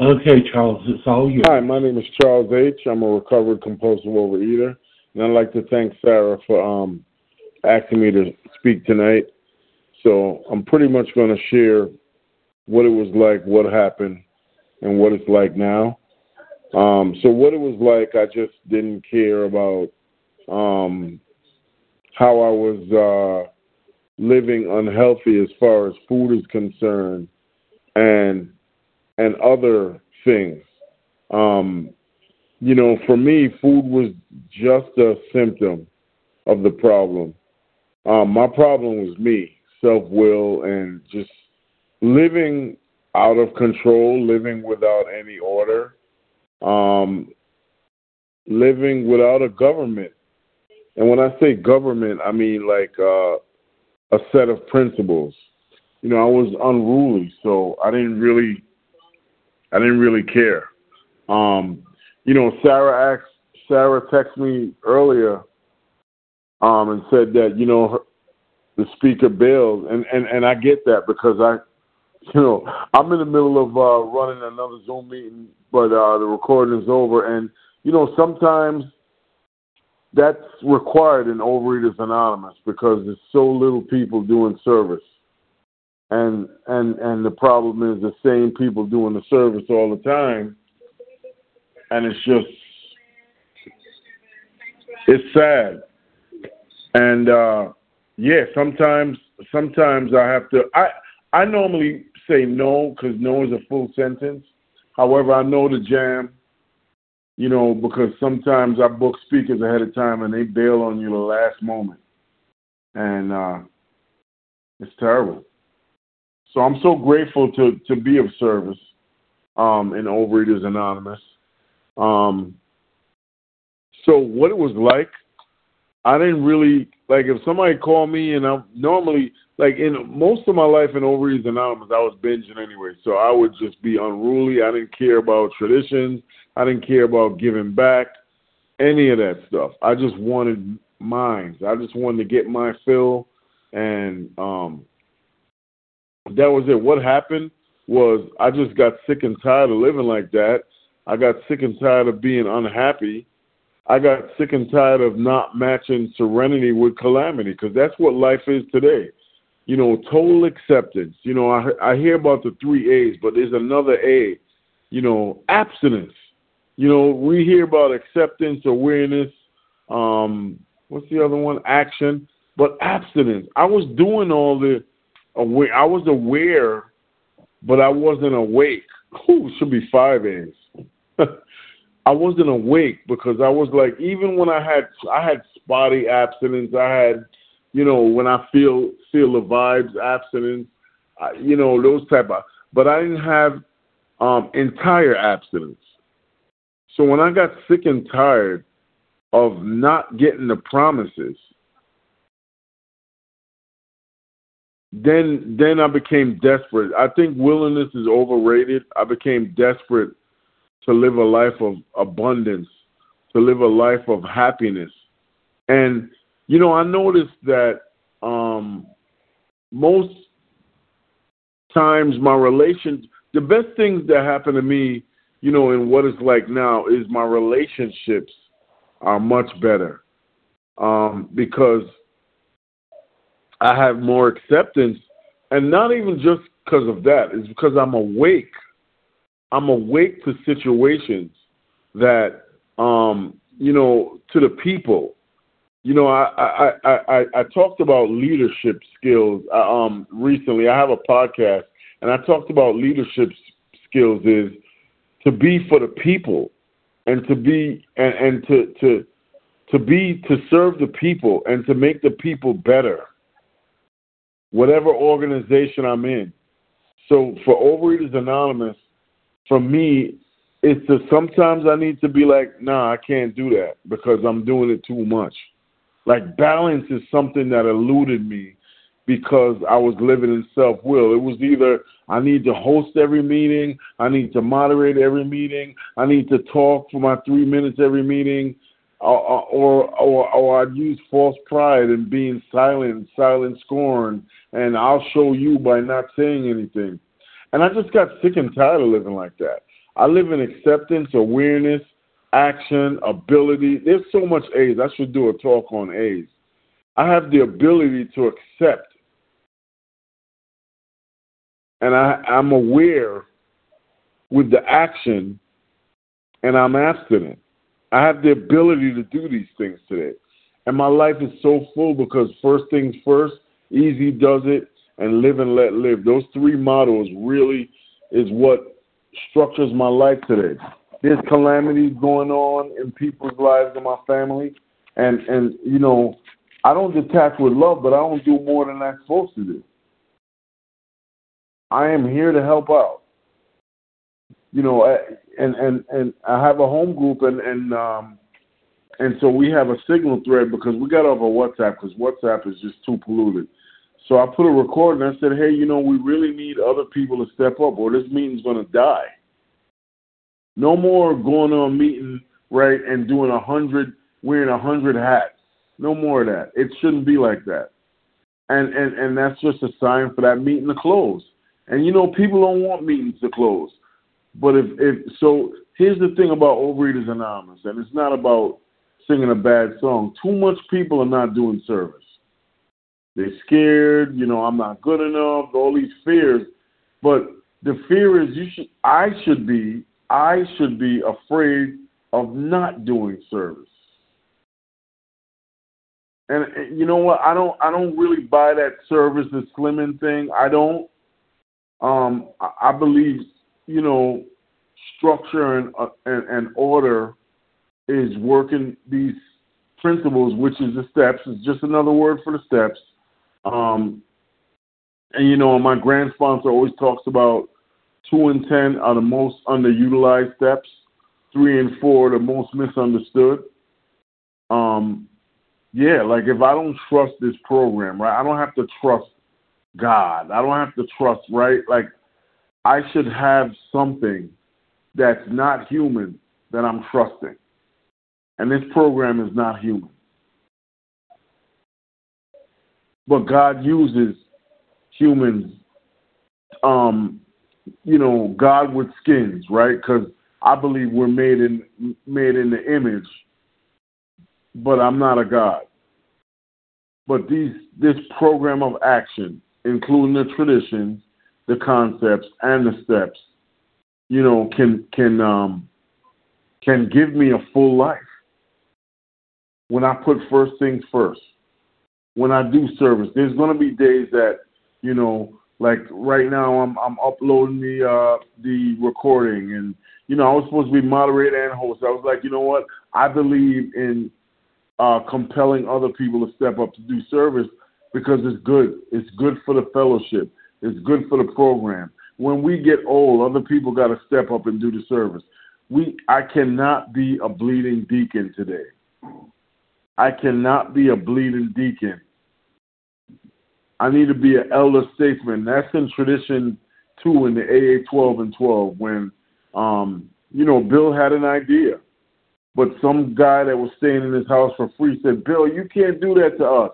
Okay, Charles, it's all you. Hi, my name is Charles H. I'm a recovered compulsive overeater, and I'd like to thank Sarah for um, asking me to speak tonight. So I'm pretty much going to share what it was like, what happened, and what it's like now. Um, so what it was like, I just didn't care about um, how I was uh, living unhealthy as far as food is concerned, and and other things. Um, you know, for me, food was just a symptom of the problem. Um, my problem was me, self will, and just living out of control, living without any order, um, living without a government. And when I say government, I mean like uh, a set of principles. You know, I was unruly, so I didn't really, I didn't really care. Um, you know, Sarah asked, Sarah texted me earlier, um, and said that you know her, the speaker bailed, and and and I get that because I, you know, I'm in the middle of uh, running another Zoom meeting, but uh, the recording is over, and you know sometimes that's required in Overeaters Anonymous because there's so little people doing service, and and and the problem is the same people doing the service all the time, and it's just it's sad, and uh, yeah, sometimes sometimes I have to. I I normally say no because no is a full sentence. However, I know the jam you know, because sometimes I book speakers ahead of time and they bail on you the last moment. And uh, it's terrible. So I'm so grateful to, to be of service um, in Overeaters Anonymous. Um, so what it was like, I didn't really like if somebody called me and I'm normally like in most of my life in Overeaters Anonymous, I was binging anyway, so I would just be unruly. I didn't care about traditions. I didn't care about giving back, any of that stuff. I just wanted mine. I just wanted to get my fill, and um, that was it. What happened was I just got sick and tired of living like that. I got sick and tired of being unhappy. I got sick and tired of not matching serenity with calamity because that's what life is today. You know, total acceptance. You know, I I hear about the three A's, but there's another A. You know, abstinence. You know, we hear about acceptance, awareness, um, what's the other one? Action, but abstinence. I was doing all the aware. I was aware, but I wasn't awake. Ooh, should be five A's. I wasn't awake because I was like, even when I had I had spotty abstinence, I had, you know, when I feel feel the vibes abstinence, I, you know, those type of. But I didn't have um, entire abstinence. So when I got sick and tired of not getting the promises, then then I became desperate. I think willingness is overrated. I became desperate to live a life of abundance, to live a life of happiness. And you know, I noticed that um, most times my relation the best things that happen to me you know, in what it's like now is my relationships are much better um, because I have more acceptance, and not even just because of that. It's because I'm awake. I'm awake to situations that, um, you know, to the people. You know, I I I I, talked about leadership skills uh, um, recently. I have a podcast, and I talked about leadership skills is to be for the people and to be and, and to to to be to serve the people and to make the people better whatever organization i'm in so for overeaters anonymous for me it's that sometimes i need to be like nah i can't do that because i'm doing it too much like balance is something that eluded me because I was living in self will. It was either I need to host every meeting, I need to moderate every meeting, I need to talk for my three minutes every meeting, or or or, or I'd use false pride and being silent, silent scorn, and I'll show you by not saying anything. And I just got sick and tired of living like that. I live in acceptance, awareness, action, ability. There's so much A's. I should do a talk on A's. I have the ability to accept. And I, I'm aware with the action, and I'm abstinent. I have the ability to do these things today. And my life is so full because first things first, easy does it, and live and let live. Those three models really is what structures my life today. There's calamities going on in people's lives in my family, and and you know, I don't detach with love, but I don't do more than I'm supposed to do. I am here to help out. You know, and and and I have a home group, and and um, and so we have a signal thread because we got off of WhatsApp because WhatsApp is just too polluted. So I put a record and I said, hey, you know, we really need other people to step up, or this meeting's going to die. No more going on a meeting, right, and doing a hundred, wearing a hundred hats. No more of that. It shouldn't be like that. And and and that's just a sign for that meeting to close. And you know, people don't want meetings to close. But if if so, here's the thing about Overeaters Anonymous, and it's not about singing a bad song. Too much people are not doing service. They're scared, you know, I'm not good enough, all these fears. But the fear is you should I should be I should be afraid of not doing service. And you know what? I don't I don't really buy that service is slimming thing. I don't. Um, I believe you know structure and, uh, and and order is working these principles, which is the steps. It's just another word for the steps. Um, and you know, my grand sponsor always talks about two and ten are the most underutilized steps. Three and four the most misunderstood. Um, yeah, like if I don't trust this program, right? I don't have to trust God. I don't have to trust, right? Like I should have something that's not human that I'm trusting. And this program is not human. But God uses humans, um, you know, God with skins, right? Because I believe we're made in made in the image, but I'm not a God. But these this program of action, including the traditions, the concepts, and the steps, you know, can can um, can give me a full life when I put first things first. When I do service, there's gonna be days that, you know, like right now I'm I'm uploading the uh the recording and you know, I was supposed to be moderator and host. I was like, you know what? I believe in uh compelling other people to step up to do service because it's good. It's good for the fellowship. It's good for the program. When we get old, other people got to step up and do the service. We I cannot be a bleeding deacon today. I cannot be a bleeding deacon. I need to be an elder statesman. That's in tradition two in the AA 12 and 12 when, um, you know, Bill had an idea. But some guy that was staying in his house for free said, Bill, you can't do that to us.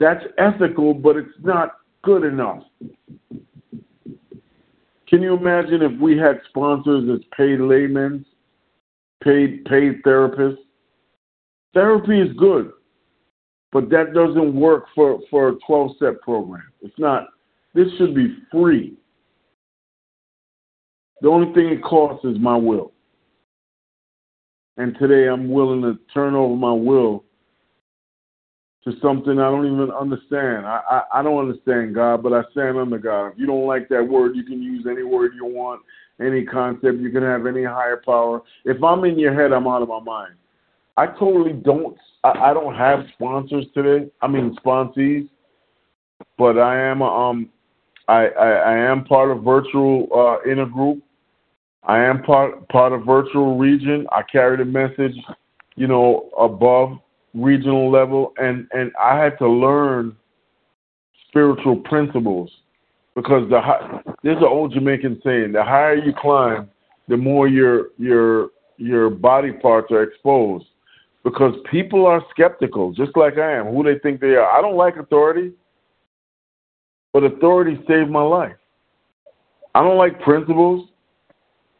That's ethical, but it's not good enough. Can you imagine if we had sponsors as paid laymen, paid paid therapists? Therapy is good, but that doesn't work for, for a 12 step program. It's not, this should be free. The only thing it costs is my will. And today I'm willing to turn over my will to something I don't even understand. I, I, I don't understand God, but I stand under God. If you don't like that word, you can use any word you want, any concept. You can have any higher power. If I'm in your head, I'm out of my mind. I totally don't. I, I don't have sponsors today. I mean sponsees, but I am um, I, I, I am part of virtual uh, inner group. I am part part of virtual region. I carry the message, you know, above regional level, and and I had to learn spiritual principles because the there's an old Jamaican saying: the higher you climb, the more your your your body parts are exposed because people are skeptical, just like I am, who they think they are. I don't like authority, but authority saved my life. I don't like principles,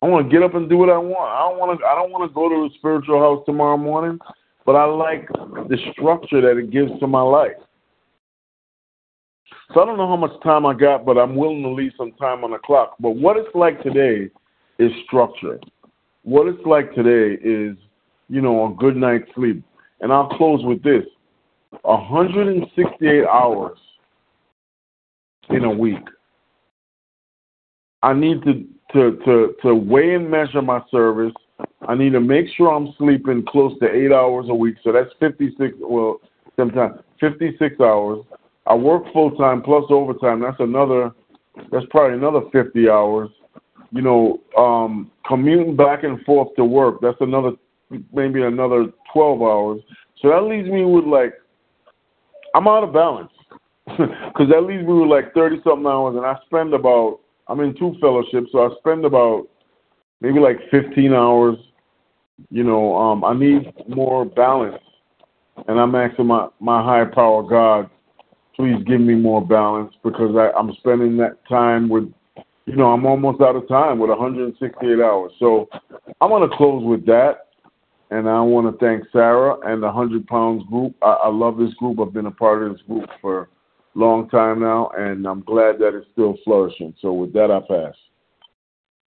I want to get up and do what I want. I don't want to. I don't want to go to the spiritual house tomorrow morning, but I like the structure that it gives to my life. So I don't know how much time I got, but I'm willing to leave some time on the clock. But what it's like today is structure. What it's like today is, you know, a good night's sleep. And I'll close with this 168 hours in a week. I need to, to, to, to weigh and measure my service. I need to make sure I'm sleeping close to eight hours a week. So that's 56, well, sometimes 56 hours. I work full time plus overtime. That's another, that's probably another 50 hours. You know, um, commuting back and forth to work. That's another, maybe another 12 hours. So that leaves me with like, I'm out of balance because that leaves me with like 30 something hours, and I spend about, I'm in two fellowships, so I spend about maybe like 15 hours. You know, um, I need more balance, and I'm asking my my higher power God, please give me more balance because I, I'm spending that time with, you know, I'm almost out of time with 168 hours. So I'm gonna close with that and I want to thank Sarah and the Hundred Pounds group. I, I love this group. I've been a part of this group for a long time now, and I'm glad that it's still flourishing. So with that, I pass.